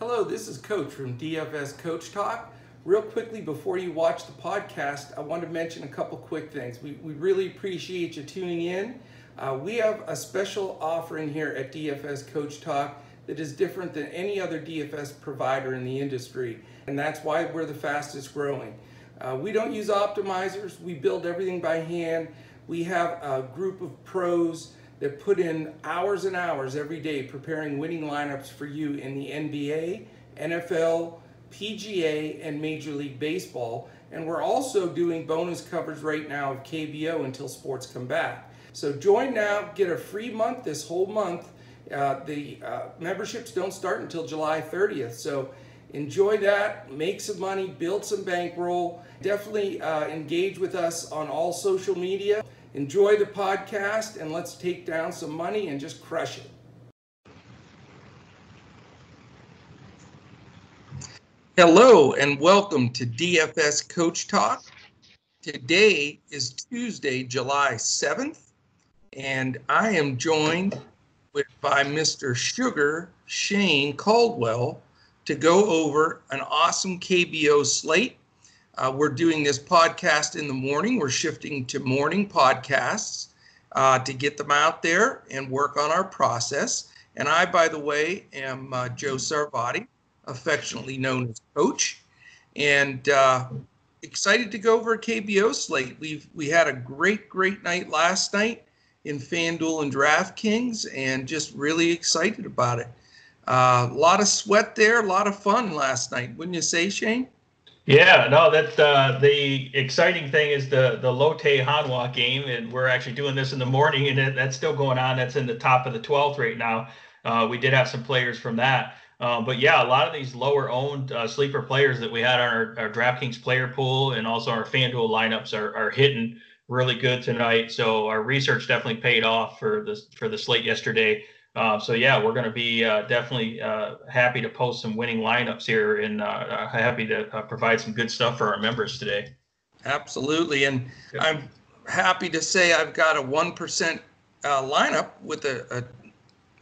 Hello, this is Coach from DFS Coach Talk. Real quickly, before you watch the podcast, I want to mention a couple quick things. We, we really appreciate you tuning in. Uh, we have a special offering here at DFS Coach Talk that is different than any other DFS provider in the industry, and that's why we're the fastest growing. Uh, we don't use optimizers, we build everything by hand. We have a group of pros that put in hours and hours every day preparing winning lineups for you in the NBA, NFL, PGA, and Major League Baseball. And we're also doing bonus coverage right now of KBO until sports come back. So join now, get a free month this whole month. Uh, the uh, memberships don't start until July 30th. So enjoy that, make some money, build some bankroll. Definitely uh, engage with us on all social media. Enjoy the podcast and let's take down some money and just crush it. Hello and welcome to DFS Coach Talk. Today is Tuesday, July 7th, and I am joined with, by Mr. Sugar Shane Caldwell to go over an awesome KBO slate uh, we're doing this podcast in the morning. We're shifting to morning podcasts uh, to get them out there and work on our process. And I, by the way, am uh, Joe Sarvadi, affectionately known as Coach, and uh, excited to go over KBO slate. We've we had a great, great night last night in FanDuel and DraftKings, and just really excited about it. Uh, a lot of sweat there, a lot of fun last night, wouldn't you say, Shane? Yeah, no, that uh, the exciting thing is the the Lotte Hanwha game, and we're actually doing this in the morning, and that's still going on. That's in the top of the 12th right now. Uh, we did have some players from that, uh, but yeah, a lot of these lower owned uh, sleeper players that we had on our, our DraftKings player pool and also our FanDuel lineups are, are hitting really good tonight. So our research definitely paid off for the for the slate yesterday. Uh, so yeah, we're going to be uh, definitely uh, happy to post some winning lineups here, and uh, happy to uh, provide some good stuff for our members today. Absolutely, and yep. I'm happy to say I've got a one percent lineup with a, a,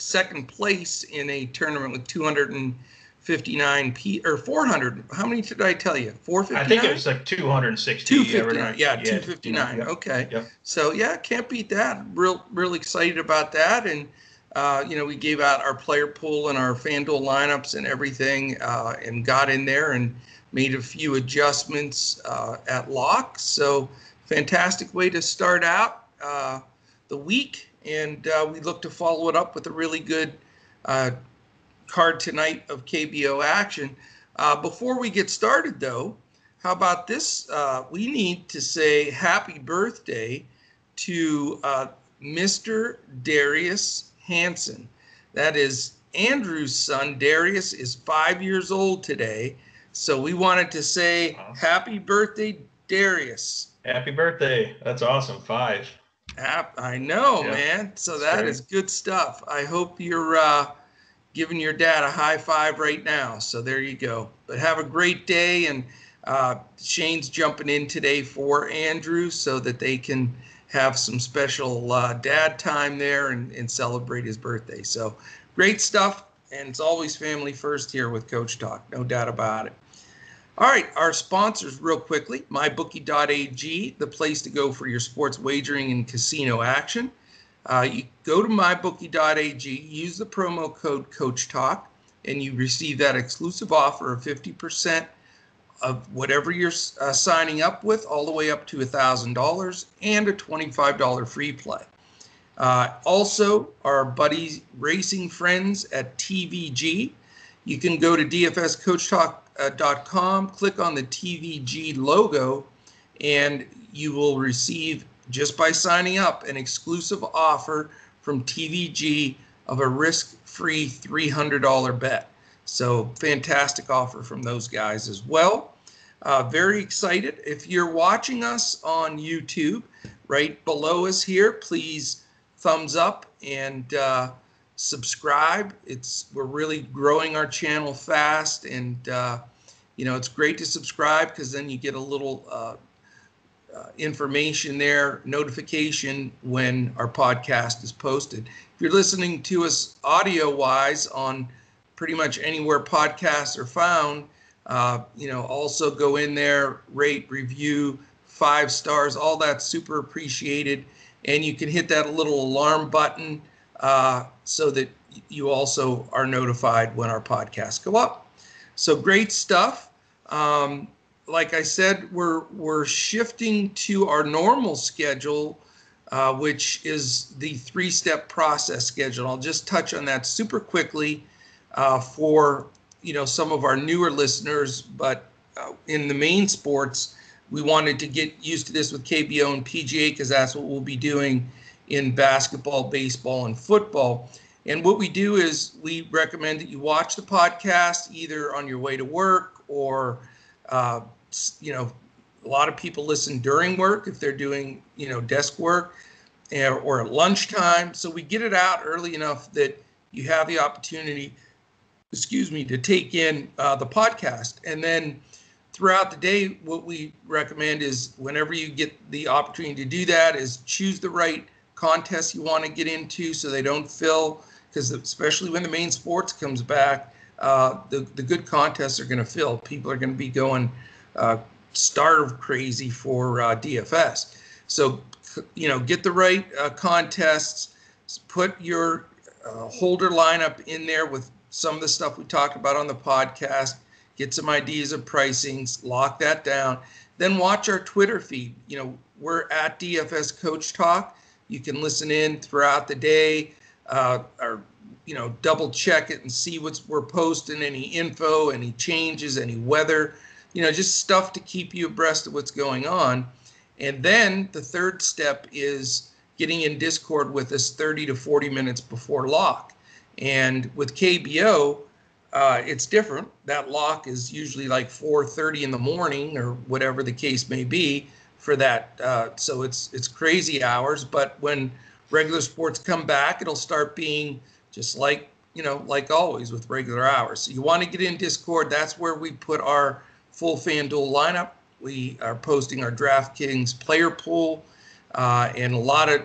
second place in a tournament with 259 p or 400. How many did I tell you? 459. I think it was like 260. 259. Yeah, yeah 259. Okay. Yep. So yeah, can't beat that. Real, real excited about that, and uh, you know, we gave out our player pool and our FanDuel lineups and everything, uh, and got in there and made a few adjustments uh, at lock. So, fantastic way to start out uh, the week, and uh, we look to follow it up with a really good card tonight of KBO action. before we get started, though, how about this? we need to say happy birthday to Mr. Darius Hanson. That is Andrew's son, Darius, is five years old today. So we wanted to say awesome. happy birthday, Darius. Happy birthday. That's awesome. Five. I know, yeah. man. So that is good stuff. I hope you're uh, giving your dad a high five right now. So there you go. But have a great day. And uh, Shane's jumping in today for Andrew so that they can have some special uh, dad time there and, and celebrate his birthday. So great stuff. And it's always family first here with Coach Talk, no doubt about it. All right, our sponsors, real quickly mybookie.ag, the place to go for your sports wagering and casino action. Uh, you go to mybookie.ag, use the promo code Coach Talk, and you receive that exclusive offer of 50% of whatever you're uh, signing up with, all the way up to $1,000 and a $25 free play. Uh, also, our buddies, racing friends at TVG. You can go to dfscoachtalk.com, click on the TVG logo, and you will receive, just by signing up, an exclusive offer from TVG of a risk free $300 bet. So fantastic offer from those guys as well. Uh, very excited. If you're watching us on YouTube, right below us here, please thumbs up and uh, subscribe. It's we're really growing our channel fast, and uh, you know it's great to subscribe because then you get a little uh, uh, information there, notification when our podcast is posted. If you're listening to us audio wise on pretty much anywhere podcasts are found. Uh, you know, also go in there, rate, review, five stars, all that's super appreciated. And you can hit that little alarm button uh, so that you also are notified when our podcasts go up. So great stuff. Um, like I said, we're we're shifting to our normal schedule, uh, which is the three-step process schedule. I'll just touch on that super quickly uh, for you know some of our newer listeners, but uh, in the main sports, we wanted to get used to this with KBO and PGA because that's what we'll be doing in basketball, baseball, and football. And what we do is we recommend that you watch the podcast either on your way to work or, uh, you know, a lot of people listen during work if they're doing, you know, desk work or, or at lunchtime. So we get it out early enough that you have the opportunity, excuse me, to take in uh, the podcast. And then throughout the day, what we recommend is whenever you get the opportunity to do that, is choose the right contests you want to get into so they don't fill because especially when the main sports comes back uh, the, the good contests are going to fill people are going to be going uh, starve crazy for uh, dfs so you know get the right uh, contests put your uh, holder lineup in there with some of the stuff we talk about on the podcast get some ideas of pricings lock that down then watch our twitter feed you know we're at dfs coach talk you can listen in throughout the day, uh, or you know, double check it and see what's we're posting, any info, any changes, any weather, you know, just stuff to keep you abreast of what's going on. And then the third step is getting in Discord with us 30 to 40 minutes before lock. And with KBO, uh, it's different. That lock is usually like 4:30 in the morning or whatever the case may be for that. Uh, so it's it's crazy hours. But when regular sports come back, it'll start being just like you know, like always with regular hours. So you want to get in Discord. That's where we put our full FanDuel lineup. We are posting our DraftKings player pool uh, and a lot of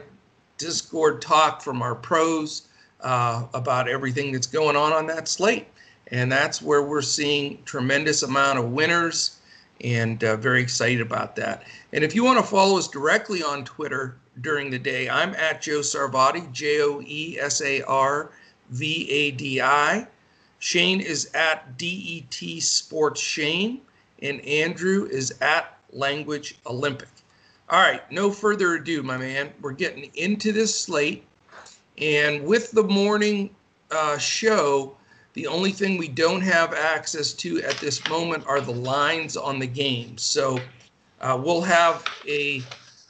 Discord talk from our pros uh, about everything that's going on on that slate. And that's where we're seeing tremendous amount of winners and uh, very excited about that. And if you want to follow us directly on Twitter during the day, I'm at Joe Sarvadi, J O E S A R V A D I. Shane is at DET Sports Shane, and Andrew is at Language Olympic. All right, no further ado, my man. We're getting into this slate. And with the morning uh, show, the only thing we don't have access to at this moment are the lines on the game. So uh, we'll have a,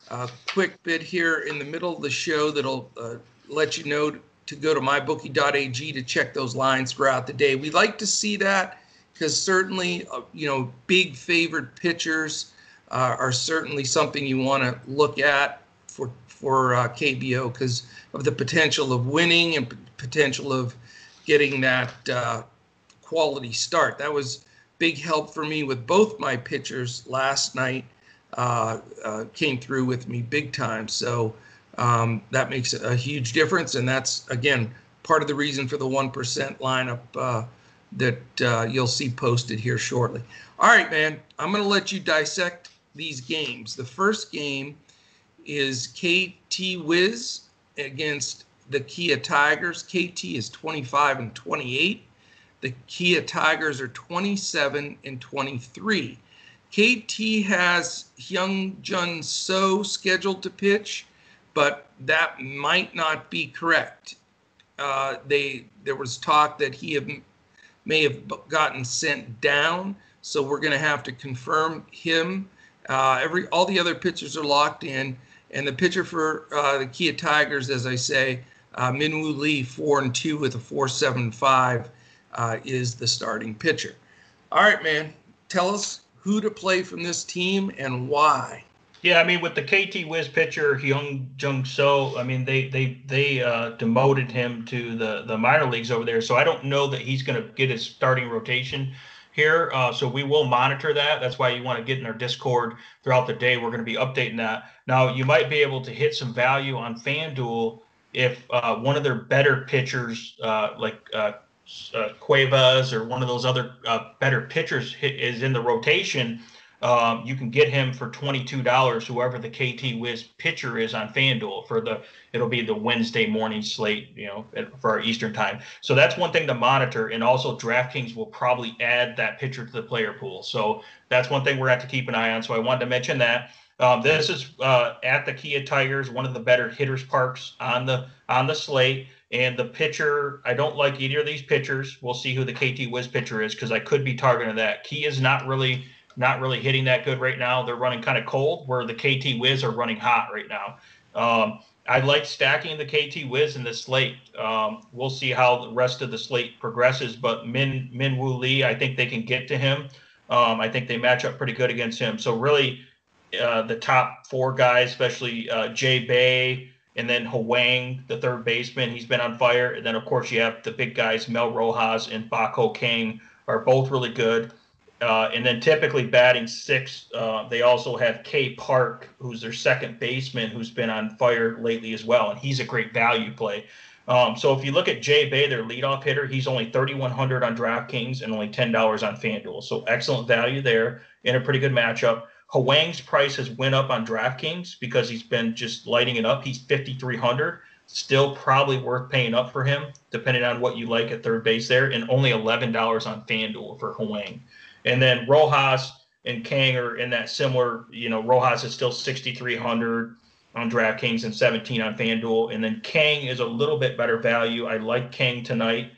a, quick bit here in the middle of the show that'll uh, let you know to go to mybookie.ag to check those lines throughout the day. We like to see that because certainly, uh, you know, big favored pitchers uh, are certainly something you want to look at for for uh, KBO because of the potential of winning and p- potential of getting that uh, quality start. That was big help for me with both my pitchers last night. Uh, uh, came through with me big time. So um, that makes a huge difference, and that's again part of the reason for the one percent lineup uh, that uh, you'll see posted here shortly. All right, man, I'm going to let you dissect these games. The first game is KT Wiz against the Kia Tigers. KT is 25 and 28. The Kia Tigers are 27 and 23. KT has Hyung Jun So scheduled to pitch, but that might not be correct. Uh, they there was talk that he have, may have gotten sent down, so we're going to have to confirm him. Uh, every all the other pitchers are locked in, and the pitcher for uh, the Kia Tigers, as I say, uh, Minwoo Lee, four and two with a four seven five, uh, is the starting pitcher. All right, man. Tell us who to play from this team and why. Yeah, I mean, with the KT Wiz pitcher Hyung Jung So, I mean, they they they uh, demoted him to the the minor leagues over there, so I don't know that he's going to get his starting rotation here. Uh, so we will monitor that. That's why you want to get in our Discord throughout the day. We're going to be updating that. Now, you might be able to hit some value on FanDuel if uh, one of their better pitchers, uh, like uh, uh, Cuevas or one of those other uh, better pitchers is in the rotation, um, you can get him for $22, whoever the KT Wiz pitcher is on FanDuel for the, it'll be the Wednesday morning slate, you know, for our Eastern time. So that's one thing to monitor. And also DraftKings will probably add that pitcher to the player pool. So that's one thing we're going to have to keep an eye on. So I wanted to mention that. Um, this is uh, at the Kia Tigers, one of the better hitters parks on the on the slate. And the pitcher, I don't like either of these pitchers. We'll see who the KT Wiz pitcher is because I could be targeting that. Kia is not really not really hitting that good right now. They're running kind of cold, where the KT Wiz are running hot right now. Um, I like stacking the KT Wiz in the slate. Um, we'll see how the rest of the slate progresses, but Min Min Woo Lee, I think they can get to him. Um, I think they match up pretty good against him. So really, uh, the top four guys, especially uh, Jay Bay and then Hwang, the third baseman, he's been on fire. And then of course you have the big guys, Mel Rojas and Bako King, are both really good. Uh, and then typically batting six, uh, they also have K Park, who's their second baseman, who's been on fire lately as well, and he's a great value play. Um, so if you look at Jay Bay, their leadoff hitter, he's only 3,100 on DraftKings and only $10 on FanDuel. So excellent value there in a pretty good matchup. Hwang's price has went up on DraftKings because he's been just lighting it up. He's 5,300. Still probably worth paying up for him, depending on what you like at third base there, and only $11 on FanDuel for Hwang. And then Rojas and Kang are in that similar, you know, Rojas is still 6,300 on DraftKings and 17 on FanDuel. And then Kang is a little bit better value. I like Kang tonight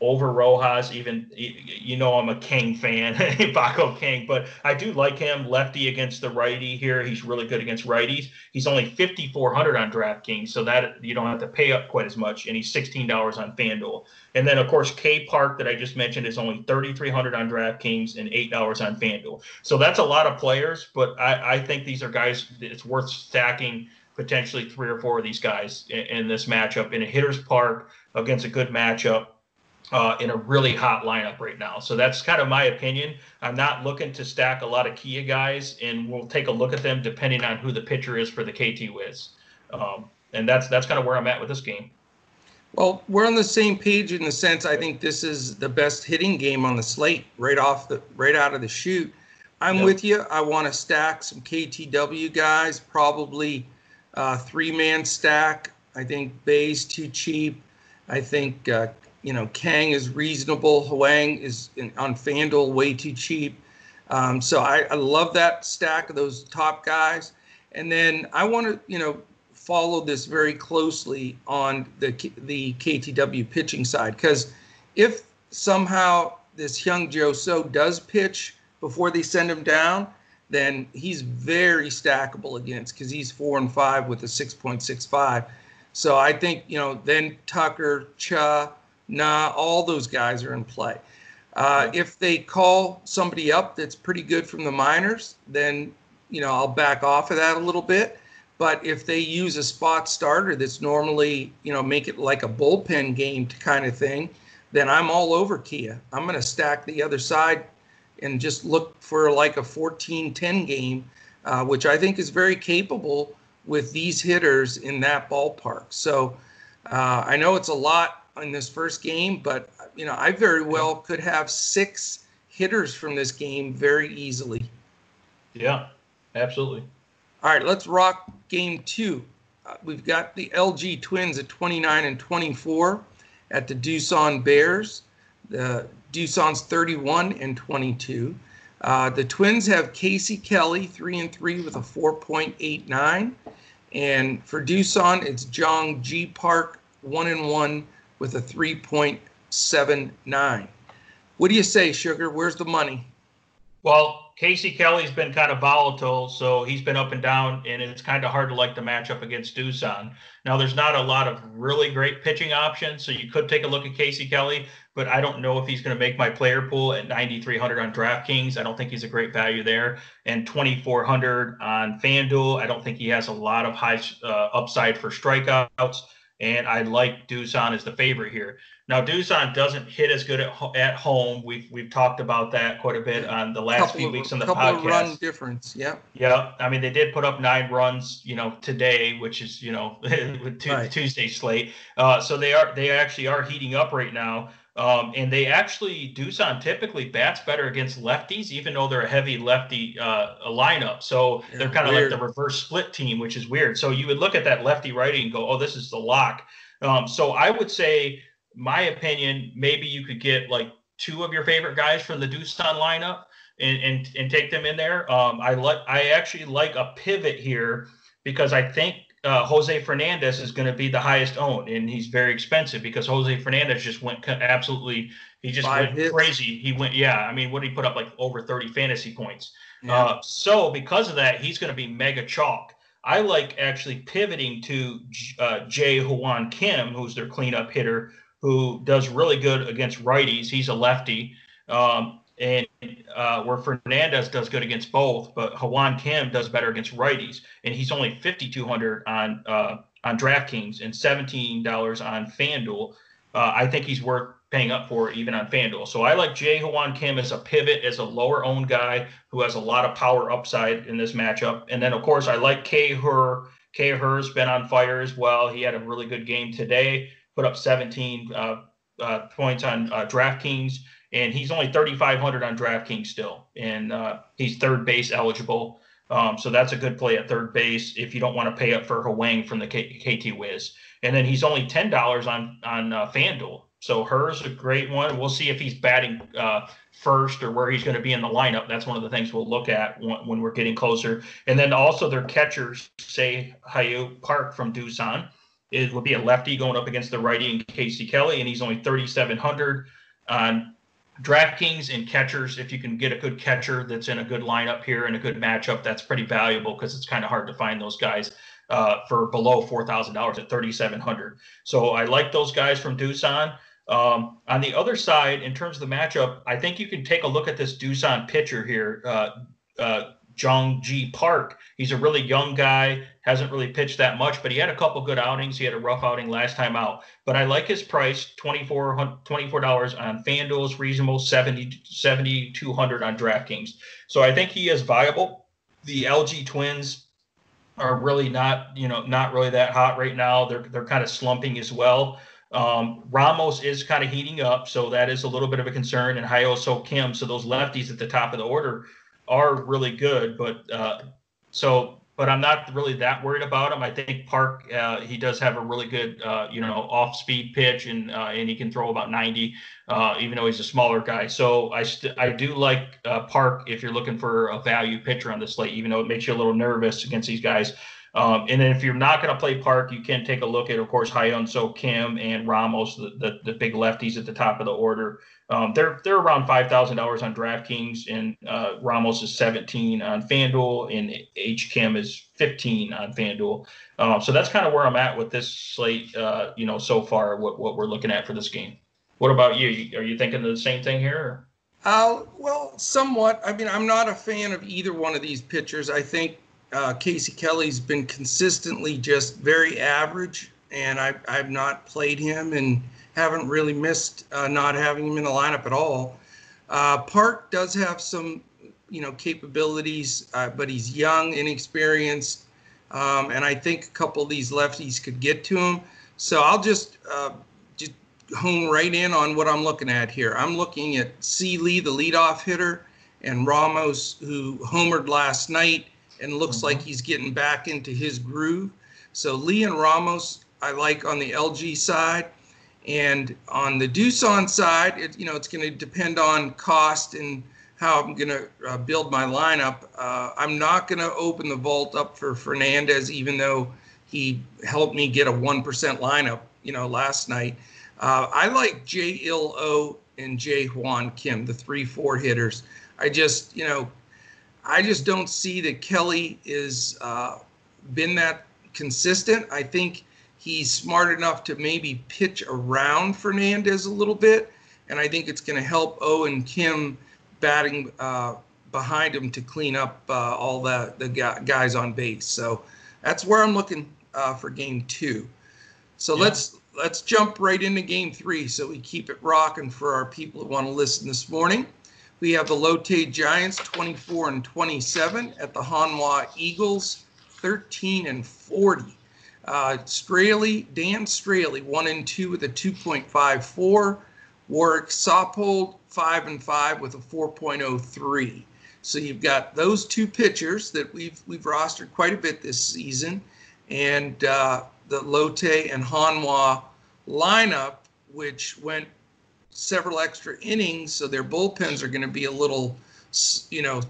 over Rojas. Even you know I'm a King fan, Baco King, but I do like him lefty against the righty here. He's really good against righties. He's only 5,400 on DraftKings, so that you don't have to pay up quite as much, and he's $16 on FanDuel. And then of course K Park that I just mentioned is only 3,300 on DraftKings and eight dollars on FanDuel. So that's a lot of players, but I, I think these are guys it's worth stacking potentially three or four of these guys in, in this matchup in a hitter's park against a good matchup uh, in a really hot lineup right now. So that's kind of my opinion. I'm not looking to stack a lot of Kia guys, and we'll take a look at them depending on who the pitcher is for the KT Wiz. Um, and that's that's kind of where I'm at with this game. Well, we're on the same page in the sense I think this is the best hitting game on the slate right off the right out of the chute. I'm yep. with you. I want to stack some KTW guys, probably uh, three man stack. I think Bay's too cheap. I think uh, you know, Kang is reasonable. Hwang is in, on FanDuel way too cheap. Um, so I, I, love that stack of those top guys. And then I want to, you know, follow this very closely on the the KTW pitching side because if somehow this Hyung-Jin So does pitch before they send him down, then he's very stackable against because he's four and five with a 6.65. So I think you know then Tucker, Cha, Nah, all those guys are in play. Uh, if they call somebody up that's pretty good from the minors, then you know I'll back off of that a little bit. But if they use a spot starter that's normally you know make it like a bullpen game kind of thing, then I'm all over Kia. I'm going to stack the other side and just look for like a 14-10 game, uh, which I think is very capable with these hitters in that ballpark. So uh, I know it's a lot in this first game, but you know, I very well could have six hitters from this game very easily. Yeah, absolutely. All right, let's rock game two. Uh, we've got the LG Twins at 29 and 24 at the Doosan Bears. The Doosan's 31 and 22. Uh, the Twins have Casey Kelly, three and three with a 4.89, and for Doosan, it's Jung G Park, one and one with a 3.79. What do you say, Sugar? Where's the money? Well, Casey Kelly's been kind of volatile, so he's been up and down, and it's kind of hard to like the matchup against Doosan. Now, there's not a lot of really great pitching options, so you could take a look at Casey Kelly, but I don't know if he's going to make my player pool at 9,300 on DraftKings. I don't think he's a great value there, and 2,400 on FanDuel. I don't think he has a lot of high uh, upside for strikeouts and I like Doosan as the favorite here. Now, Doosan doesn't hit as good at, at home. We've we've talked about that quite a bit on the last couple few weeks on the couple podcast. Of run difference, yeah. Yeah, I mean they did put up nine runs, you know, today, which is you know with right. Tuesday slate. Uh, so they are they actually are heating up right now. Um, and they actually Doosan typically bats better against lefties, even though they're a heavy lefty uh, lineup. So yeah, they're kind of like the reverse split team, which is weird. So you would look at that lefty righty and go, "Oh, this is the lock." Um, so I would say, my opinion, maybe you could get like two of your favorite guys from the Doosan lineup and and, and take them in there. Um, I like I actually like a pivot here because I think uh, Jose Fernandez is going to be the highest owned, and he's very expensive because Jose Fernandez just went absolutely. He just Five went hits. crazy. He went, yeah. I mean, what did he put up like over 30 fantasy points? Yeah. Uh, so because of that, he's going to be mega chalk. I like actually pivoting to uh, Jae Hwan Kim, who's their cleanup hitter, who does really good against righties. He's a lefty. Um, and uh, where Fernandez does good against both, but Hwan Kim does better against righties, and he's only 5,200 on uh, on DraftKings and $17 on FanDuel. Uh, I think he's worth paying up for even on FanDuel. So I like Jay Hwan Kim as a pivot, as a lower owned guy who has a lot of power upside in this matchup. And then of course I like K Her. K Her's been on fire as well. He had a really good game today, put up 17 uh, uh, points on uh, DraftKings and he's only 3,500 on DraftKings still, and uh, he's third base eligible. Um, so that's a good play at third base if you don't want to pay up for Hwang from the K- KT Wiz. And then he's only ten dollars on on uh, FanDuel. So Her's a great one. We'll see if he's batting uh, first or where he's going to be in the lineup. That's one of the things we'll look at when, when we're getting closer. And then also their catchers, say Hyo Park from Doosan, it would be a lefty going up against the righty and Casey Kelly, and he's only 3,700 on DraftKings and catchers, if you can get a good catcher that's in a good lineup here and a good matchup, that's pretty valuable because it's kind of hard to find those guys uh, for below four thousand dollars at thirty seven hundred. So I like those guys from Doosan. Um, on the other side, in terms of the matchup, I think you can take a look at this Doosan pitcher here, uh, uh, Jung Ji Park. He's a really young guy, hasn't really pitched that much, but he had a couple good outings. He had a rough outing last time out. But I like his price, $24, $24 on FanDuel is reasonable, 70, 7,200 on DraftKings. So I think he is viable. The LG Twins are really not, you know, not really that hot right now. They're they're kind of slumping as well. Um, Ramos is kind of heating up, so that is a little bit of a concern. And Hyo-Seok Kim, so those lefties at the top of the order are really good, but uh, so but I'm not really that worried about him. I think Park uh, he does have a really good uh, you know off speed pitch and uh, and he can throw about 90 uh, even though he's a smaller guy. So I st- I do like uh, Park if you're looking for a value pitcher on the slate, even though it makes you a little nervous against these guys. Um, and then if you're not going to play Park, you can take a look at, of course, Hyun-Soo Kim and Ramos, the, the, the big lefties at the top of the order. Um, they're they're around five thousand dollars on DraftKings, and uh, Ramos is seventeen on FanDuel, and H Kim is fifteen on FanDuel. Um, so that's kind of where I'm at with this slate. Uh, you know, so far, what what we're looking at for this game. What about you? Are you thinking the same thing here? Uh, well, somewhat. I mean, I'm not a fan of either one of these pitchers. I think uh, Casey Kelly's been consistently just very average, and I, I've not played him and haven't really missed uh, not having him in the lineup at all. Uh, Park does have some, you know, capabilities, uh, but he's young, inexperienced, um, and I think a couple of these lefties could get to him. So I'll just uh, just hone right in on what I'm looking at here. I'm looking at C. Lee, the leadoff hitter, and Ramos, who homered last night and looks mm-hmm. like he's getting back into his groove. So Lee and Ramos, I like on the LG side. And on the Doosan side, it, you know, it's going to depend on cost and how I'm going to uh, build my lineup. Uh, I'm not going to open the vault up for Fernandez, even though he helped me get a 1% lineup, you know, last night. Uh, I like J. Il O and Jae Hwan Kim, the three, four hitters. I just, you know, I just don't see that Kelly is uh, been that consistent. I think he's smart enough to maybe pitch around Fernandez a little bit, and I think it's going to help Hwan Kim batting uh, behind him to clean up uh, all the the guys on base. So that's where I'm looking uh, for game two. So yeah. let's let's jump right into game three so we keep it rocking for our people who want to listen this morning. We have the Lotte Giants 24 and 27 at the Hanwha Eagles 13 and 40. Uh, Straily, Dan Straily, one and two with a 2.54. Warwick Saupold five and five with a 4.03. So you've got those two pitchers that we've we've rostered quite a bit this season, and uh, the Lotte and Hanwha lineup, which went several extra innings, so their bullpens are going to be a little, you know,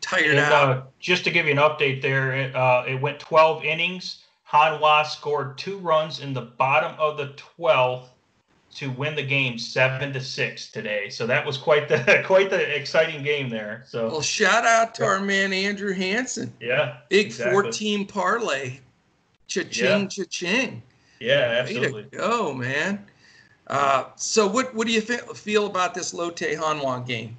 tired and, out. Uh, just to give you an update, there, it, uh, it went 12 innings. Hanwha scored two runs in the bottom of the 12th to win the game seven to six today. So that was quite the quite the exciting game there. So well, shout out to our man Andrew Hanson. Yeah, big exactly. fourteen parlay. Cha-ching, yeah. cha-ching. Yeah, absolutely. Oh man. Uh, so what what do you feel about this Lotte Hanwha game?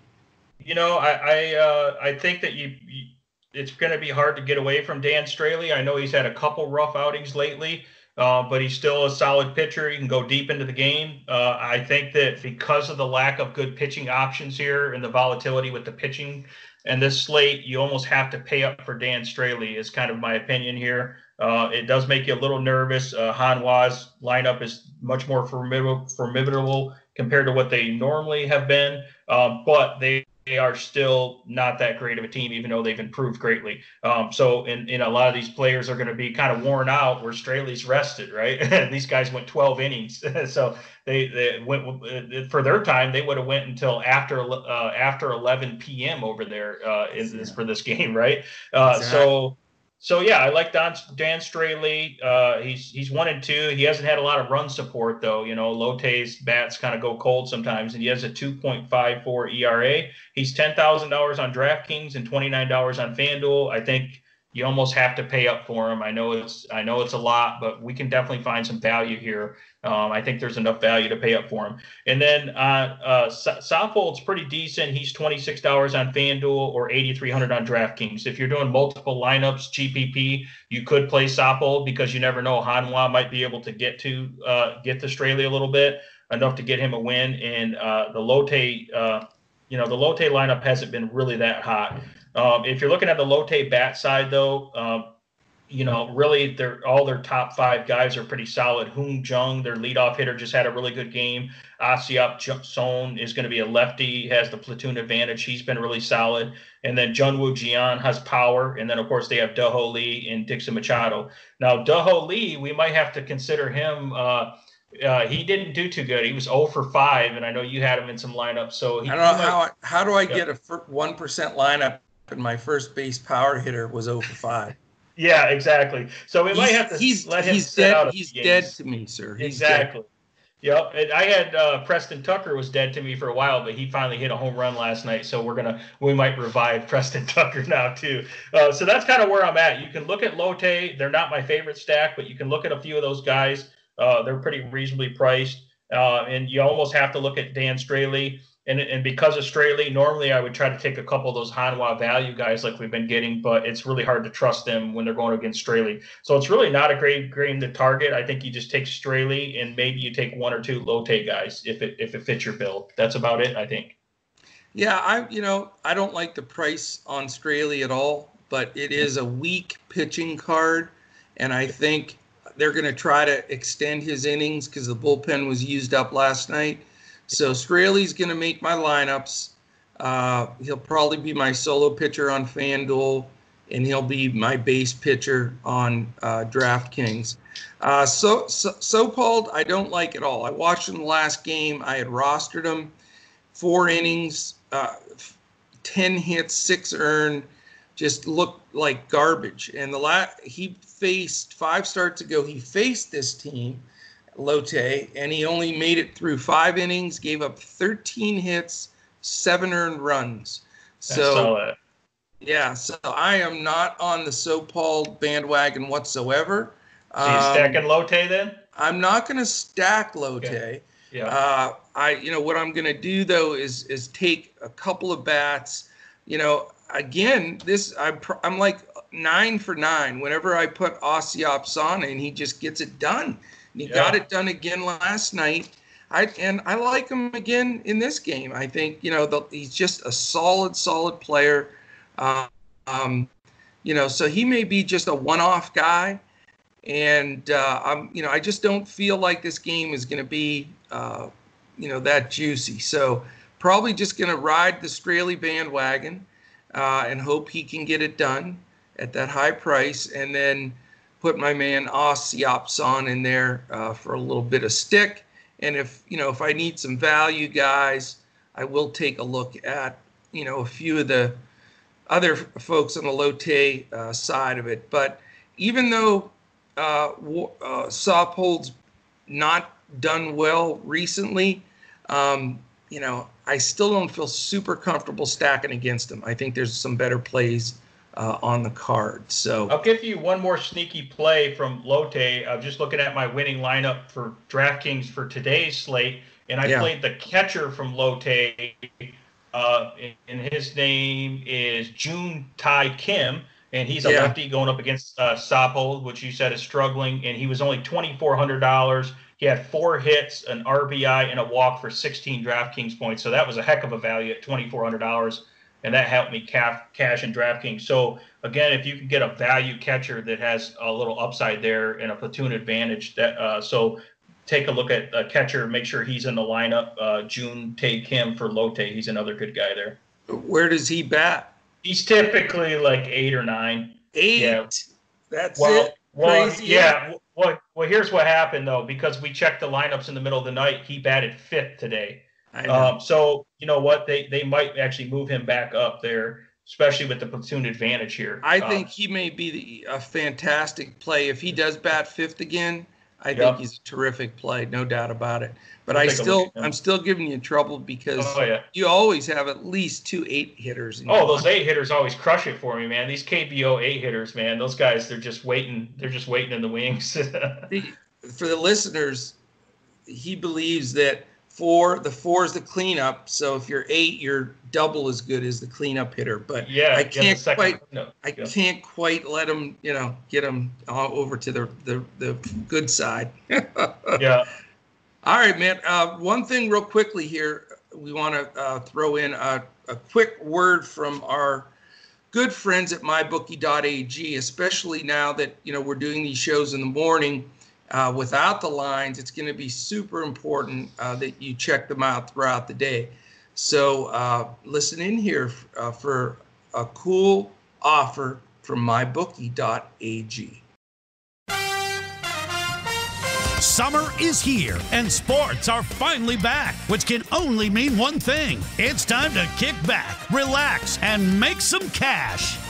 You know, I I, uh, I think that you, you it's going to be hard to get away from Dan Straily. I know he's had a couple rough outings lately, uh, but he's still a solid pitcher. He can go deep into the game. Uh, I think that because of the lack of good pitching options here and the volatility with the pitching and this slate, you almost have to pay up for Dan Straily. Is kind of my opinion here. Uh, it does make you a little nervous. Uh, Hanwha's lineup is much more formidable, formidable compared to what they normally have been, um, but they they are still not that great of a team, even though they've improved greatly. Um, so, in, in a lot of these players are going to be kind of worn out where Straily's rested, right? these guys went 12 innings, so they, they went uh, for their time. They would have went until after uh, after 11 p.m. over there uh, in this, for this game, right? Uh, exactly. So so yeah, I like Don, Dan Straily. Uh, he's he's one and two. He hasn't had a lot of run support though. You know, Lotte's bats kind of go cold sometimes, and he has a 2.54 ERA. He's ten thousand dollars on DraftKings and twenty nine dollars on FanDuel. I think you almost have to pay up for him. I know it's I know it's a lot, but we can definitely find some value here. Um, I think there's enough value to pay up for him. And then uh, uh, Saupold's pretty decent. He's twenty six dollars on FanDuel or eighty three hundred on DraftKings. If you're doing multiple lineups, GPP, you could play Saupold because you never know. Hanwha might be able to get to uh, get to Straily a little bit enough to get him a win. And uh, the Lotte, uh, you know, the Lotte lineup hasn't been really that hot. Um, if you're looking at the Lotte bat side, though, um, you know, really, they're all their top five guys are pretty solid. Hoon Jung, their leadoff hitter, just had a really good game. Asiop Son is going to be a lefty, has the platoon advantage. He's been really solid. And then Junwoo Jian has power. And then, of course, they have Daho Lee and Dixon Machado. Now, Daho Lee, we might have to consider him. Uh, uh, he didn't do too good. He was 0 for 5, and I know you had him in some lineups. So he, I don't know how, might, how do I yeah. get a 1% lineup my first base power hitter was 0 for 5. yeah, exactly. So we he's, might have to he's, let him he's dead. he's dead to me, sir. He's exactly. Dead. Yep. And I had uh, Preston Tucker was dead to me for a while, but he finally hit a home run last night. So we're gonna we might revive Preston Tucker now too. Uh, so that's kind of where I'm at. You can look at Lotte. They're not my favorite stack, but you can look at a few of those guys. Uh, they're pretty reasonably priced, uh, and you almost have to look at Dan Straily and and because of Straily, normally I would try to take a couple of those Hanwha value guys like we've been getting, but it's really hard to trust them when they're going against Straily. So it's really not a great game to target. I think you just take Straily and maybe you take one or two Lotte guys if it if it fits your bill. That's about it, I think. Yeah, I you know I don't like the price on Straily at all, but it is a weak pitching card, and I think they're going to try to extend his innings because the bullpen was used up last night so Straily's going to make my lineups. Uh, he'll probably be my solo pitcher on FanDuel, and he'll be my base pitcher on uh, DraftKings. Uh, so, so, I don't like at all. I watched him last game. I had rostered him, four innings, uh, ten hits, six earned, just looked like garbage. And the last he faced five starts ago, he faced this team Lotte, and he only made it through five innings, gave up 13 hits, seven earned runs. So, yeah, so I am not on the Saupold bandwagon whatsoever. So you stacking um, Lotte then? I'm not going to stack Lotte. Okay. Yeah. Uh, I, you know, what I'm going to do though is is take a couple of bats. You know, again, this I'm I'm like nine for nine. Whenever I put Asiop Son and he just gets it done. He yeah. got it done again last night. I and I like him again in this game. I think you know the, he's just a solid, solid player. Uh, um, you know, so he may be just a one-off guy, and uh, I'm you know I just don't feel like this game is going to be uh, you know, that juicy. So probably just going to ride the Straily bandwagon uh, and hope he can get it done at that high price, and then put my man Os on in there uh, for a little bit of stick. And if you know if I need some value guys, I will take a look at you know a few of the other folks on the Lotte uh, side of it. But even though uh, uh, not done well recently, um, you know, I still don't feel super comfortable stacking against him. I think there's some better plays uh, on the card. So I'll give you one more sneaky play from Lotte. I'm just looking at my winning lineup for DraftKings for today's slate, and I yeah. played the catcher from Lotte. Uh, and his name is June Tai Kim, and he's a yeah. lefty going up against uh, which you said is struggling, and he was only twenty four hundred dollars. He had four hits, an RBI, and a walk for 16 DraftKings points. So that was a heck of a value at $2,400 and that helped me cash in DraftKings. So again, if you can get a value catcher that has a little upside there and a platoon advantage, that uh, so take a look at a catcher, make sure he's in the lineup. Uh, June Tai Kim for Lotte, he's another good guy there. Where does he bat? He's typically like eight or nine. Eight. Yeah. That's well, it. Well, Crazy. yeah. Well, well, here's what happened though, because we checked the lineups in the middle of the night. He batted fifth today. Um, so you know what they they might actually move him back up there, especially with the platoon advantage here. I um, think he may be the, a fantastic play if he does bat fifth again. I yep. think he's a terrific play, no doubt about it. But I still, I'm still giving you trouble because oh, yeah. you always have at least two eight hitters. oh, those eight hitters always crush it for me, man. These KBO eight hitters, man, those guys, they're just waiting. They're just waiting in the wings. for the listeners, he believes that Four, the four is the cleanup. So if you're eight, you're double as good as the cleanup hitter. But yeah, I can't quite, no, I yeah. can't quite let them, you know, get them over to the the, the good side. yeah. All right, man. Uh, one thing, real quickly here, we want to uh, throw in a, a quick word from our good friends at mybookie.ag, especially now that you know we're doing these shows in the morning uh, without the lines, it's going to be super important uh, that you check them out throughout the day. So uh, listen in here uh, for a cool offer from mybookie.ag. Summer is here and sports are finally back, which can only mean one thing. It's time to kick back, relax, and make some cash.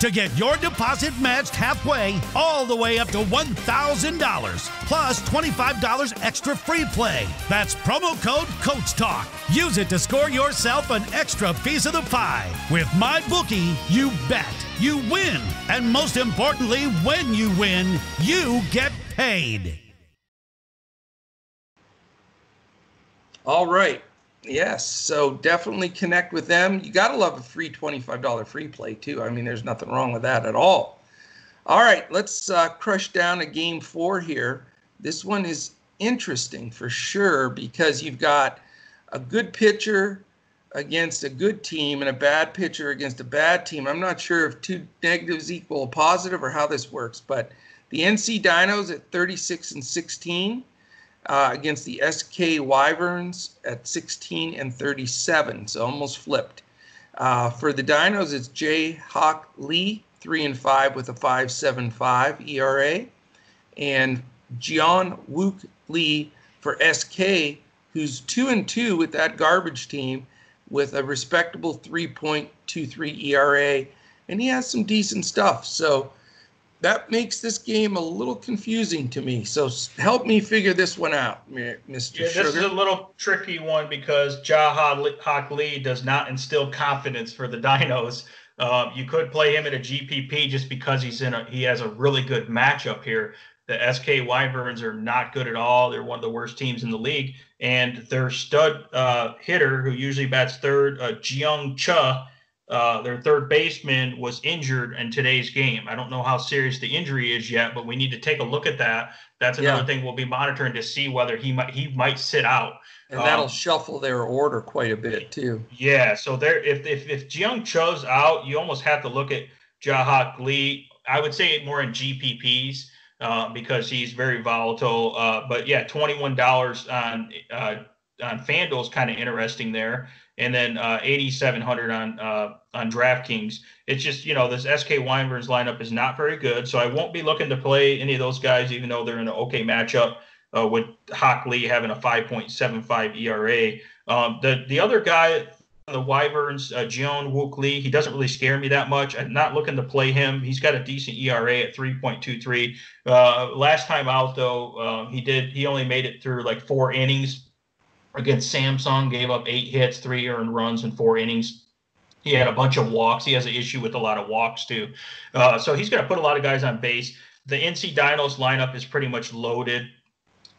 to get your deposit matched halfway all the way up to $1,000 plus $25 extra free play. That's promo code Coach Talk. Use it to score yourself an extra piece of the pie. With my bookie, you bet, you win, and most importantly, when you win, you get paid. All right. Yes, so definitely connect with them. You got to love a free $25 free play, too. I mean, there's nothing wrong with that at all. All right, let's uh, crush down a game four here. This one is interesting for sure because you've got a good pitcher against a good team and a bad pitcher against a bad team. I'm not sure if two negatives equal a positive or how this works, but the NC Dinos at 36 and 16 uh, against the SK Wyverns at 16 and 37, so almost flipped. Uh, for the Dinos, it's Jay Hawk Lee, 3 and 5 with a 5.75 ERA, and John Wook Lee for SK, who's 2 and 2 with that garbage team with a respectable 3.23 ERA, and he has some decent stuff. So that makes this game a little confusing to me. So help me figure this one out, Mr. Yeah, Sugar. this is a little tricky one because Jaha Hawk Lee does not instill confidence for the Dinos. Uh, you could play him at a GPP just because he's in a he has a really good matchup here. The SK Wyverns are not good at all. They're one of the worst teams in the league. And their stud uh, hitter, who usually bats third, uh, Jeong Cha, uh, their third baseman was injured in today's game. I don't know how serious the injury is yet, but we need to take a look at that. That's another yeah. thing we'll be monitoring to see whether he might he might sit out. And that'll um, shuffle their order quite a bit too. Yeah. So there, if if if Jeong Cho's out, you almost have to look at Jahak Lee. I would say more in GPPs uh, because he's very volatile. Uh, but yeah, twenty one dollars on uh, on FanDuel is kind of interesting there and then uh, 8,700 on uh, on DraftKings. It's just you know this SK Wyverns lineup is not very good, so I won't be looking to play any of those guys, even though they're in an okay matchup. Uh, with Hawk Lee having a 5.75 ERA. Um, the the other guy, the Wyverns, uh, Jeon Wook Lee, he doesn't really scare me that much. I'm not looking to play him. He's got a decent ERA at 3.23. Uh, last time out though, uh, he did he only made it through like four innings against Samsung, gave up eight hits, three earned runs in four innings. He had a bunch of walks. He has an issue with a lot of walks too. Uh, so he's going to put a lot of guys on base. The NC Dinos lineup is pretty much loaded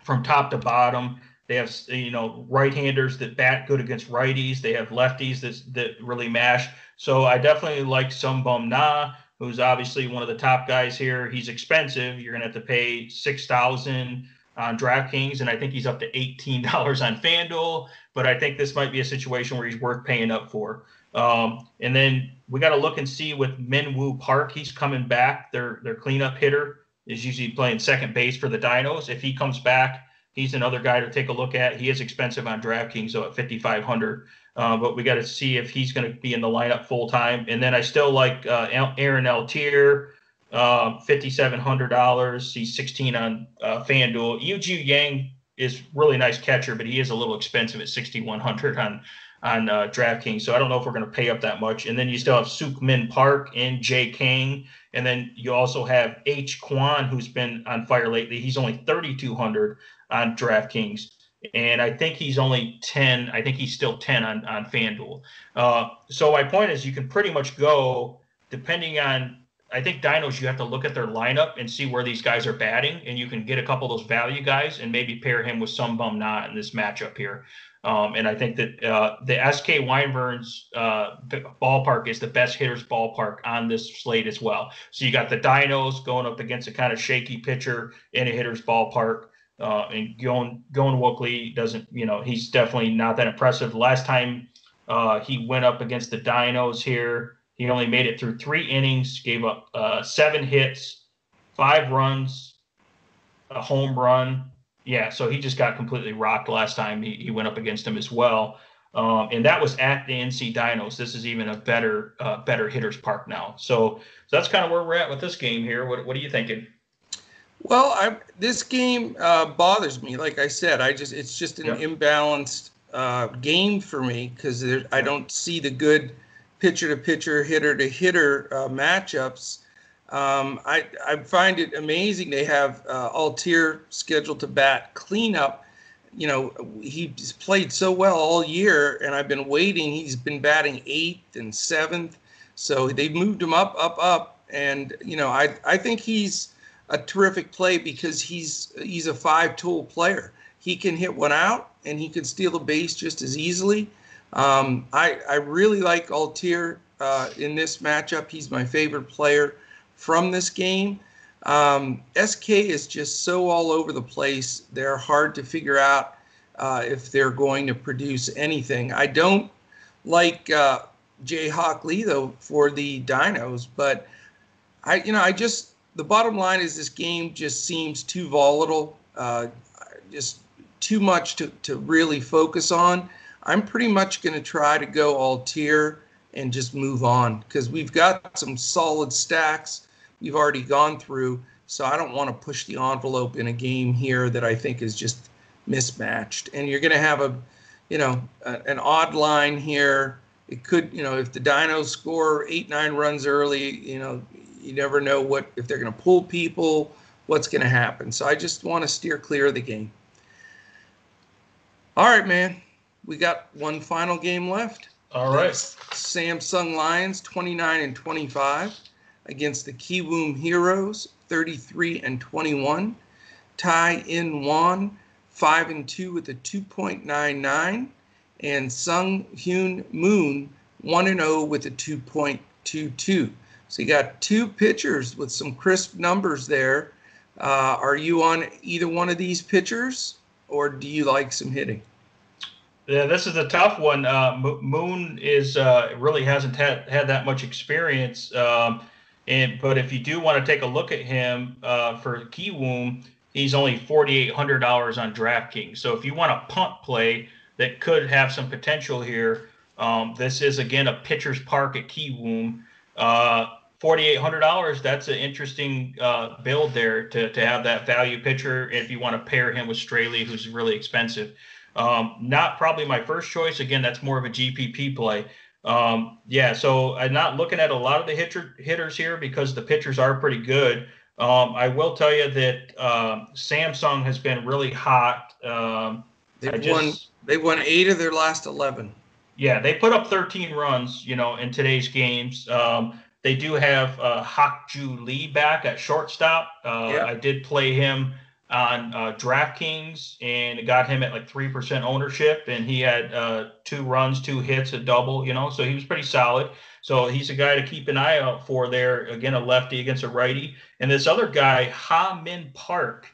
from top to bottom. They have you know right-handers that bat good against righties. They have lefties that that really mash. So I definitely like Sung Bum Na, who's obviously one of the top guys here. He's expensive. You're gonna have to pay six thousand on DraftKings, and I think he's up to $18 on FanDuel. But I think this might be a situation where he's worth paying up for. Um, and then we got to look and see with Minwoo Park. He's coming back. Their their cleanup hitter is usually playing second base for the Dinos. If he comes back, he's another guy to take a look at. He is expensive on DraftKings, so at 5,500. Uh, but we got to see if he's going to be in the lineup full time. And then I still like uh, Aaron Altherr uh, $5,700. He's 16 on uh, FanDuel. Yu Yang is really nice catcher, but he is a little expensive at 6,100 on on uh, DraftKings. So I don't know if we're going to pay up that much. And then you still have Suk Min Park and Jay Kang. And then you also have H. Kwan, who's been on fire lately. He's only 3,200 on DraftKings. And I think he's only 10. I think he's still 10 on, on FanDuel. Uh, so my point is you can pretty much go, depending on I think dinos, you have to look at their lineup and see where these guys are batting, and you can get a couple of those value guys and maybe pair him with Sung Bum Na in this matchup here. Um, and I think that uh, the SK Wyverns uh, ballpark is the best hitters ballpark on this slate as well. So you got the Dinos going up against a kind of shaky pitcher in a hitter's ballpark. Uh, and going going Wookley doesn't, you know, he's definitely not that impressive. Last time uh, he went up against the Dinos here, he only made it through three innings, gave up uh, seven hits, five runs, a home run. Yeah, so he just got completely rocked last time he, he went up against him as well. Um, and that was at the NC Dinos. This is even a better uh, better hitters park now. So, so that's kind of where we're at with this game here. What, what are you thinking? Well, I, this game uh, bothers me. Like I said, I just it's just an yep. imbalanced uh, game for me because I don't see the good pitcher to pitcher, hitter to hitter uh, matchups. Um, I, I find it amazing they have uh, Altherr scheduled to bat cleanup. You know, he's played so well all year, and I've been waiting. He's been batting eighth and seventh, so they've moved him up, up, up. And you know, I I think he's a terrific play because he's he's a five tool player. He can hit one out, and he can steal a base just as easily. Um, I, I really like Altherr uh, in this matchup. He's my favorite player from this game. Um, SK is just so all over the place. They're hard to figure out uh, if they're going to produce anything. I don't like uh, Jae Hak Lee though for the Dinos, but I you know I just the bottom line is this game just seems too volatile, uh, just too much to to really focus on. I'm pretty much going to try to go Altherr and just move on because we've got some solid stacks we've already gone through. So I don't want to push the envelope in a game here that I think is just mismatched. And you're going to have a, you know, a, an odd line here. It could, you know, if the Dinos score eight, nine runs early, you know, you never know what if they're going to pull people, what's going to happen. So I just want to steer clear of the game. All right, man we got one final game left. All right. Samsung Lions 29 and 25 against the Kiwoom Heroes 33 and 21. Tae In Won, 5 and 2 with a 2.99. And Sung Hyun Moon, 1 and 0 with a 2.22. So you got two pitchers with some crisp numbers there. Uh, are you on either one of these pitchers, or do you like some hitting? Yeah, this is a tough one. Uh, Moon is uh, really hasn't had, had that much experience, um, and but if you do want to take a look at him uh, for Kiwoom, he's only forty eight hundred dollars on DraftKings. So if you want a punt play that could have some potential here, um, this is again a pitcher's park at Kiwoom. Uh, $4,800, that's an interesting uh, build there to, to have that value pitcher if you want to pair him with Straily, who's really expensive. Um, not probably my first choice. Again, that's more of a GPP play. Um, yeah, so I'm not looking at a lot of the hitter, hitters here because the pitchers are pretty good. Um, I will tell you that uh, Samsung has been really hot. Um, they've just, won. They won eight of their last eleven. Yeah, they put up 13 runs, you know, in today's games. Um, they do have uh, Hak Ju Lee back at shortstop. Uh, yeah. I did play him on uh, DraftKings and got him at like 3% ownership. And he had uh, two runs, two hits, a double, you know, so he was pretty solid. So he's a guy to keep an eye out for there. Again, a lefty against a righty. And this other guy, Ha Min Park,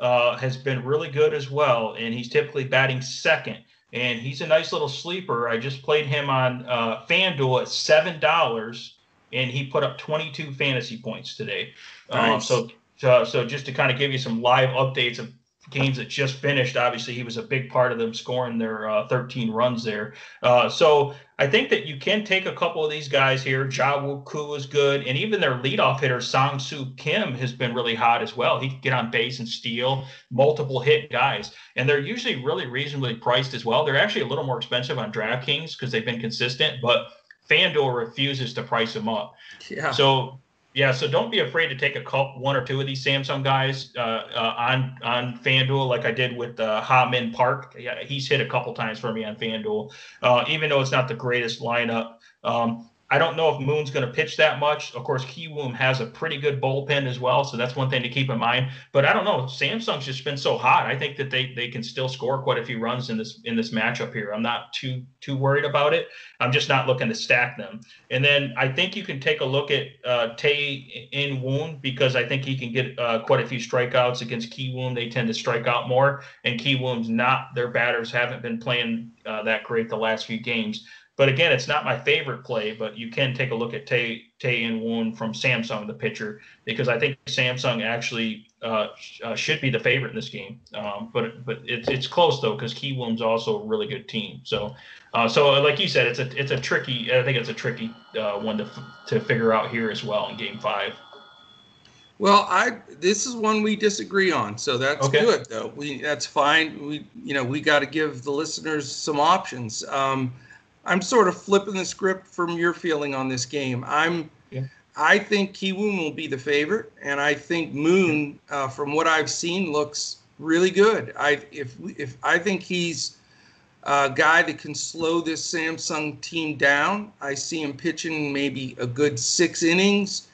uh, has been really good as well. And he's typically batting second. And he's a nice little sleeper. I just played him on uh, FanDuel at $7 and he put up 22 fantasy points today. Nice. Um, so, so, so just to kind of give you some live updates of games that just finished. Obviously, he was a big part of them scoring their uh, 13 runs there. Uh, so I think that you can take a couple of these guys here. Ja Woo Koo is good, and even their leadoff hitter Sang Soo Kim has been really hot as well. He can get on base and steal, multiple hit guys, and they're usually really reasonably priced as well. They're actually a little more expensive on DraftKings because they've been consistent, but FanDuel refuses to price them up. Yeah. So yeah, so don't be afraid to take a couple, one or two of these Samsung guys uh, uh, on on FanDuel, like I did with uh, Ha Min Park. Yeah, he's hit a couple times for me on FanDuel, uh, even though it's not the greatest lineup. Um, I don't know if Moon's going to pitch that much. Of course, Kiwoom has a pretty good bullpen as well, so that's one thing to keep in mind. But I don't know. Samsung's just been so hot. I think that they they can still score quite a few runs in this in this matchup here. I'm not too too worried about it. I'm just not looking to stack them. And then I think you can take a look at uh, Tae In Won because I think he can get uh, quite a few strikeouts against Kiwoom. They tend to strike out more, and Kiwoom's not. Their batters haven't been playing uh, that great the last few games. But again, it's not my favorite play, but you can take a look at Tae Tae In Won from Samsung, the pitcher, because I think Samsung actually uh, uh, should be the favorite in this game. Um, but but it's it's close though because Kiwoom's also a really good team. So uh, so like you said, it's a it's a tricky. I think it's a tricky uh, one to to figure out here as well in Game Five. Well, I this is one we disagree on, so that's okay. good though. We that's fine. We you know we got to give the listeners some options. Um, I'm sort of flipping the script from your feeling on this game. I'm yeah. I think Kiwoom will be the favorite, and I think Moon, uh, from what I've seen, looks really good. I if if I think he's a guy that can slow this Samsung team down. I see him pitching maybe a good six innings,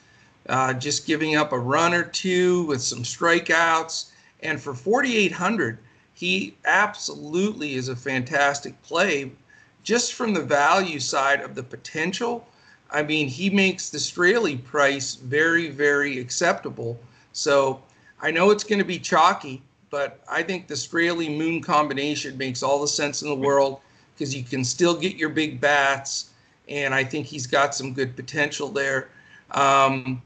uh, just giving up a run or two with some strikeouts. And for 4,800, he absolutely is a fantastic play just from the value side of the potential, I mean, he makes the Straily price very, very acceptable. So I know it's going to be chalky, but I think the Straily Moon combination makes all the sense in the world because you can still get your big bats, and I think he's got some good potential there. Um,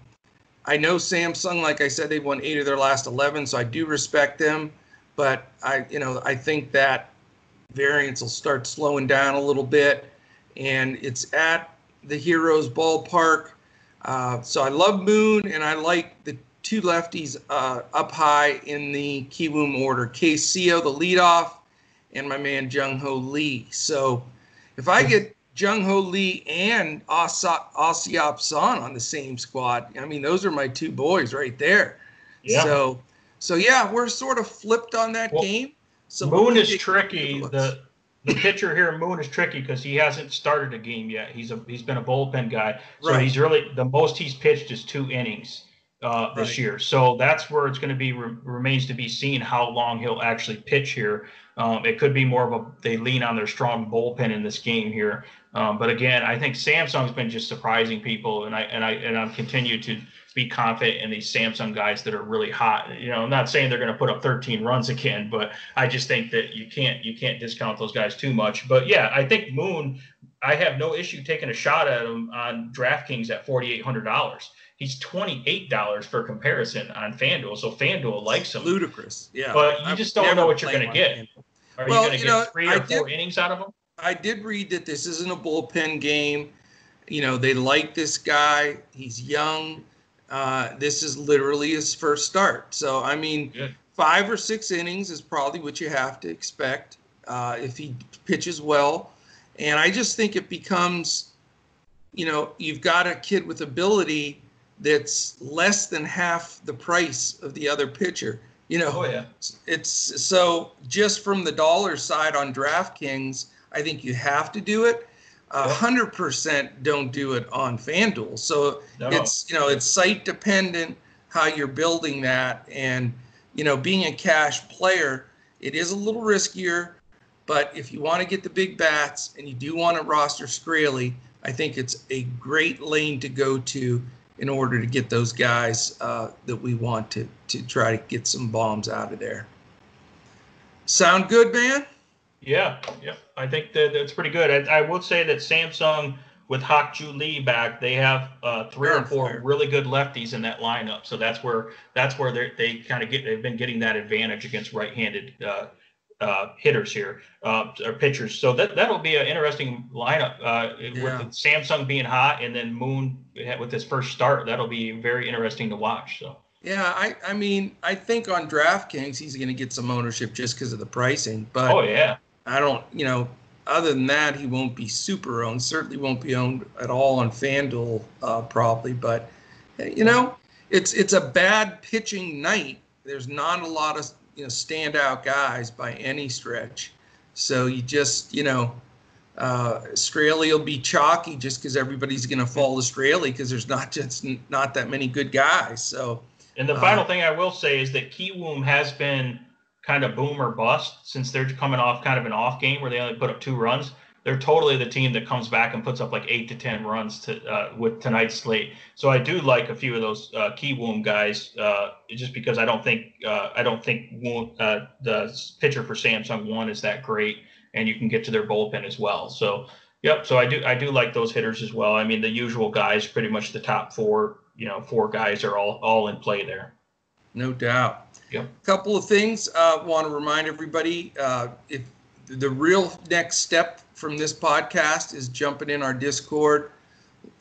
I know Samsung, like I said, they've won eight of their last 11, so I do respect them. But I, you know, I think that variance will start slowing down a little bit. And it's at the Heroes Ballpark. Uh, so I love Moon, and I like the two lefties uh, up high in the Kiwoom order. KCO, the leadoff, and my man Jung Hoo Lee. So if I get Jung Hoo Lee and Osiop Son on the same squad, I mean, those are my two boys right there. Yeah. So, so yeah, we're sort of flipped on that well, game. So Moon is tricky. The the pitcher here, Moon, is tricky because he hasn't started a game yet. He's a he's been a bullpen guy, so right. he's really the most he's pitched is two innings. uh, this Right. year. So that's where it's going to be re- remains to be seen how long he'll actually pitch here. Um, it could be more of a they lean on their strong bullpen in this game here. Um, but again, I think Samsung's been just surprising people, and I and I and I'm continue to be confident in these Samsung guys that are really hot. You know, I'm not saying they're going to put up 13 runs again, but I just think that you can't you can't discount those guys too much. But yeah, I think Moon. I have no issue taking a shot at him on DraftKings at $4,800. He's $28 for comparison on FanDuel. So FanDuel likes him. Ludicrous. Yeah. But you I've just don't know what you're gonna get. Are Well, you going to get know, three I or four did- innings out of him? I did read that this isn't a bullpen game. You know, they like this guy. He's young. Uh, this is literally his first start. So, I mean, Good. five or six innings is probably what you have to expect uh, if he pitches well. And I just think it becomes, you know, you've got a kid with ability that's less than half the price of the other pitcher. You know, Oh yeah. it's so just from the dollar side on DraftKings, I think you have to do it. A hundred percent don't do it on FanDuel. So No. it's you know it's site dependent how you're building that, and you know being a cash player, it is a little riskier. But if you want to get the big bats and you do want to roster Straily, I think it's a great lane to go to in order to get those guys uh, that we want to to try to get some bombs out of there. Sound good, man? Yeah, yeah. I think that that's pretty good. I, I would say that Samsung with Hak Ju Lee back, they have uh, three or four really good lefties in that lineup. So that's where that's where they they kind of get they've been getting that advantage against right-handed uh, uh, hitters here uh, or pitchers. So that that'll be an interesting lineup uh, Yeah. with Samsung being hot and then Moon with his first start. That'll be very interesting to watch. So. Yeah, I, I mean, I think on DraftKings he's going to get some ownership just because of the pricing, but Oh yeah. I don't, you know, other than that, he won't be super owned. Certainly won't be owned at all on FanDuel, uh, probably. But you know, it's it's a bad pitching night. There's not a lot of you know standout guys by any stretch. So you just you know, uh, Straily will be chalky just because everybody's going to fall to Straily because there's not just not that many good guys. So And the Uh, final thing I will say is that Kiwoom has been kind of boom or bust since they're coming off kind of an off game where they only put up two runs. They're totally the team that comes back and puts up like eight to ten runs to uh, with tonight's slate. So I do like a few of those uh, Kiwoom guys, uh, just because I don't think uh, I don't think Woom- uh, the pitcher for Samsung one is that great, and you can get to their bullpen as well. So yep, so I do I do like those hitters as well. I mean the usual guys, pretty much the top four, you know, four guys are all all in play there. No doubt. Yep. Couple of things. Uh, Want to remind everybody uh, if the real next step from this podcast is jumping in our Discord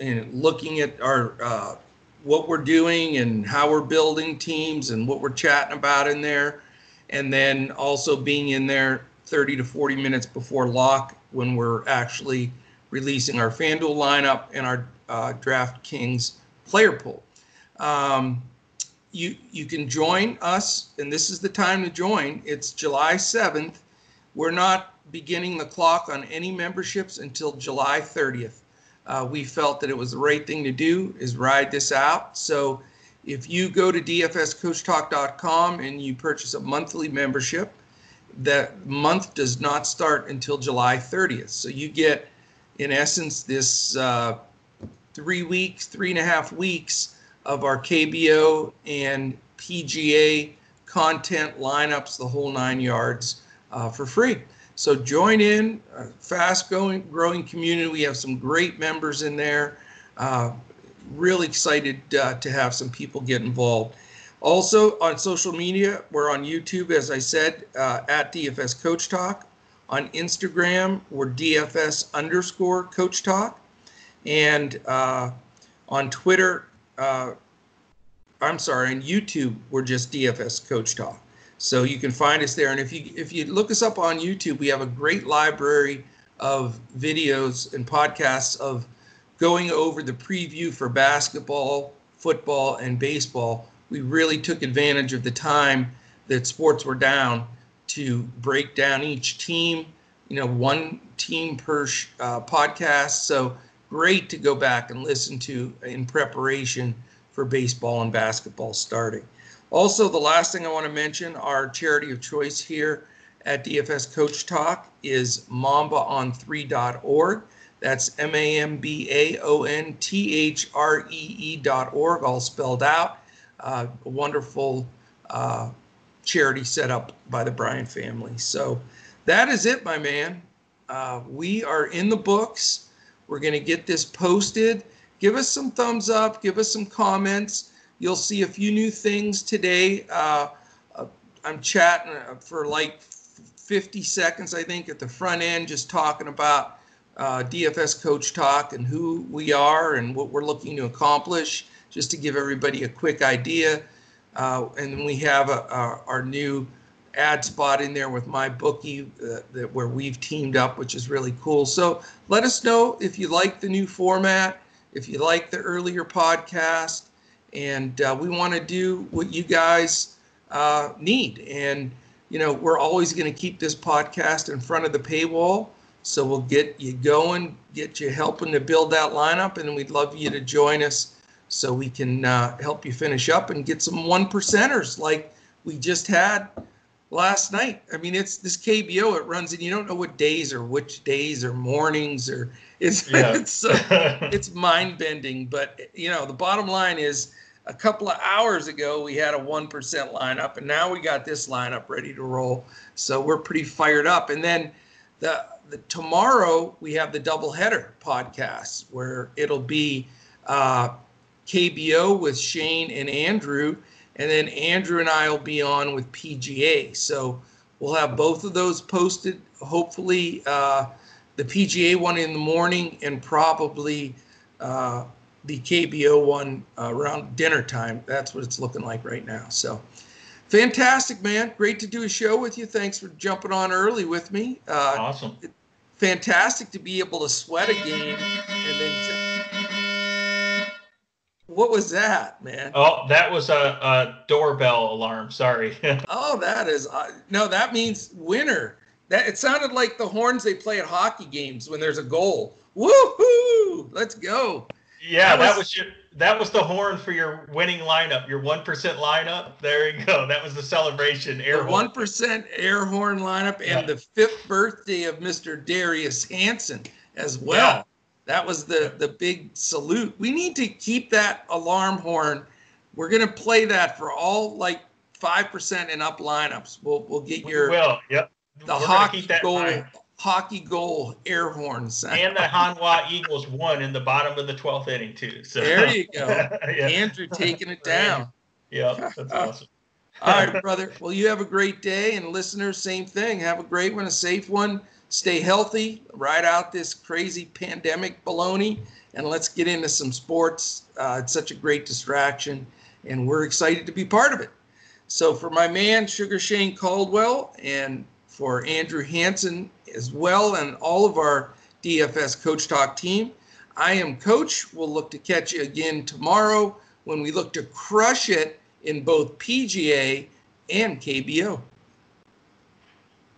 and looking at our uh, what we're doing and how we're building teams and what we're chatting about in there, and then also being in there 30 to 40 minutes before lock when we're actually releasing our FanDuel lineup and our uh, DraftKings player pool. Um, you you can join us, and this is the time to join. It's July 7th. We're not beginning the clock on any memberships until July 30th. Uh, we felt that it was the right thing to do is ride this out. So if you go to dfscoachtalk.com and you purchase a monthly membership, that month does not start until July 30th. So you get, in essence, this uh, three weeks, three and a half weeks of our KBO and PGA content lineups, the whole nine yards uh, for free. So join in, a fast going, growing community. We have some great members in there. Uh, really excited uh, to have some people get involved. Also on social media, we're on YouTube, as I said, uh, at DFS Coach Talk. On Instagram, we're DFS underscore Coach Talk. And uh, on Twitter, uh, I'm sorry, on YouTube, we're just DFS Coach Talk. So you can find us there. And if you if you look us up on YouTube, we have a great library of videos and podcasts of going over the preview for basketball, football, and baseball. We really took advantage of the time that sports were down to break down each team. You know, one team per sh- uh, podcast. So great to go back and listen to in preparation for baseball and basketball starting. Also, the last thing I want to mention, our charity of choice here at DFS Coach Talk is mambaon3.org. That's M A M B A O N T H R E E dot org, all spelled out. Uh, a wonderful uh, charity set up by the Bryant family. So that is it, my man. Uh, we are in the books. We're going to get this posted. Give us some thumbs up, give us some comments. You'll see a few new things today. Uh, uh, I'm chatting for like 50 seconds, I think, at the front end, just talking about uh, DFS Coach Talk and who we are and what we're looking to accomplish, just to give everybody a quick idea. Uh, and then we have a, a, our new ad spot in there with MyBookie uh, that where we've teamed up, which is really cool. So let us know if you like the new format, if you like the earlier podcast, and uh, we want to do what you guys uh, need. And you know, we're always going to keep this podcast in front of the paywall. So we'll get you going, get you helping to build that lineup, and we'd love you to join us so we can uh, help you finish up and get some one percenters like we just had last night. I mean, it's this KBO. It runs, and you don't know what days or which days or mornings or it's yeah. it's uh, it's mind bending. But you know, the bottom line is a couple of hours ago we had a one percent lineup, and now we got this lineup ready to roll. So we're pretty fired up. And then the, the tomorrow we have the double header podcast where it'll be uh, KBO with Shane and Andrew and then Andrew and I will be on with PGA. So we'll have both of those posted. Hopefully, uh, the PGA one in the morning and probably uh, the KBO one uh, around dinner time. That's what it's looking like right now. So fantastic, man. Great to do a show with you. Thanks for jumping on early with me. Uh, awesome. Fantastic to be able to sweat a game and then what was that, man? Oh, that was a, a doorbell alarm. Sorry. oh, that is uh, no. That means winner. That it sounded like the horns they play at hockey games when there's a goal. Woohoo! Let's go. Yeah, that was, that was your that was the horn for your winning lineup, your one percent lineup. There you go. That was the celebration. Air one percent air horn lineup, and yeah. the fifth birthday of Mr. Darius Hanson as well. Yeah. That was the the big salute. We need to keep that alarm horn. We're gonna play that for all like five percent and up lineups. We'll we'll get your well, yep. The We're hockey goal hockey goal air horn sound. And the Hanwha Eagles won in the bottom of the twelfth inning too. So there you go. yeah. Andrew taking it down. Yeah, that's awesome. All right, brother. Well, you have a great day, and listeners, same thing. Have a great one, a safe one stay healthy, ride out this crazy pandemic baloney, and let's get into some sports. Uh, it's such a great distraction, and we're excited to be part of it. So, for my man, Sugar Shane Caldwell, and for Andrew Hanson as well, and all of our DFS Coach Talk team, I am Coach. We'll look to catch you again tomorrow when we look to crush it in both PGA and KBO.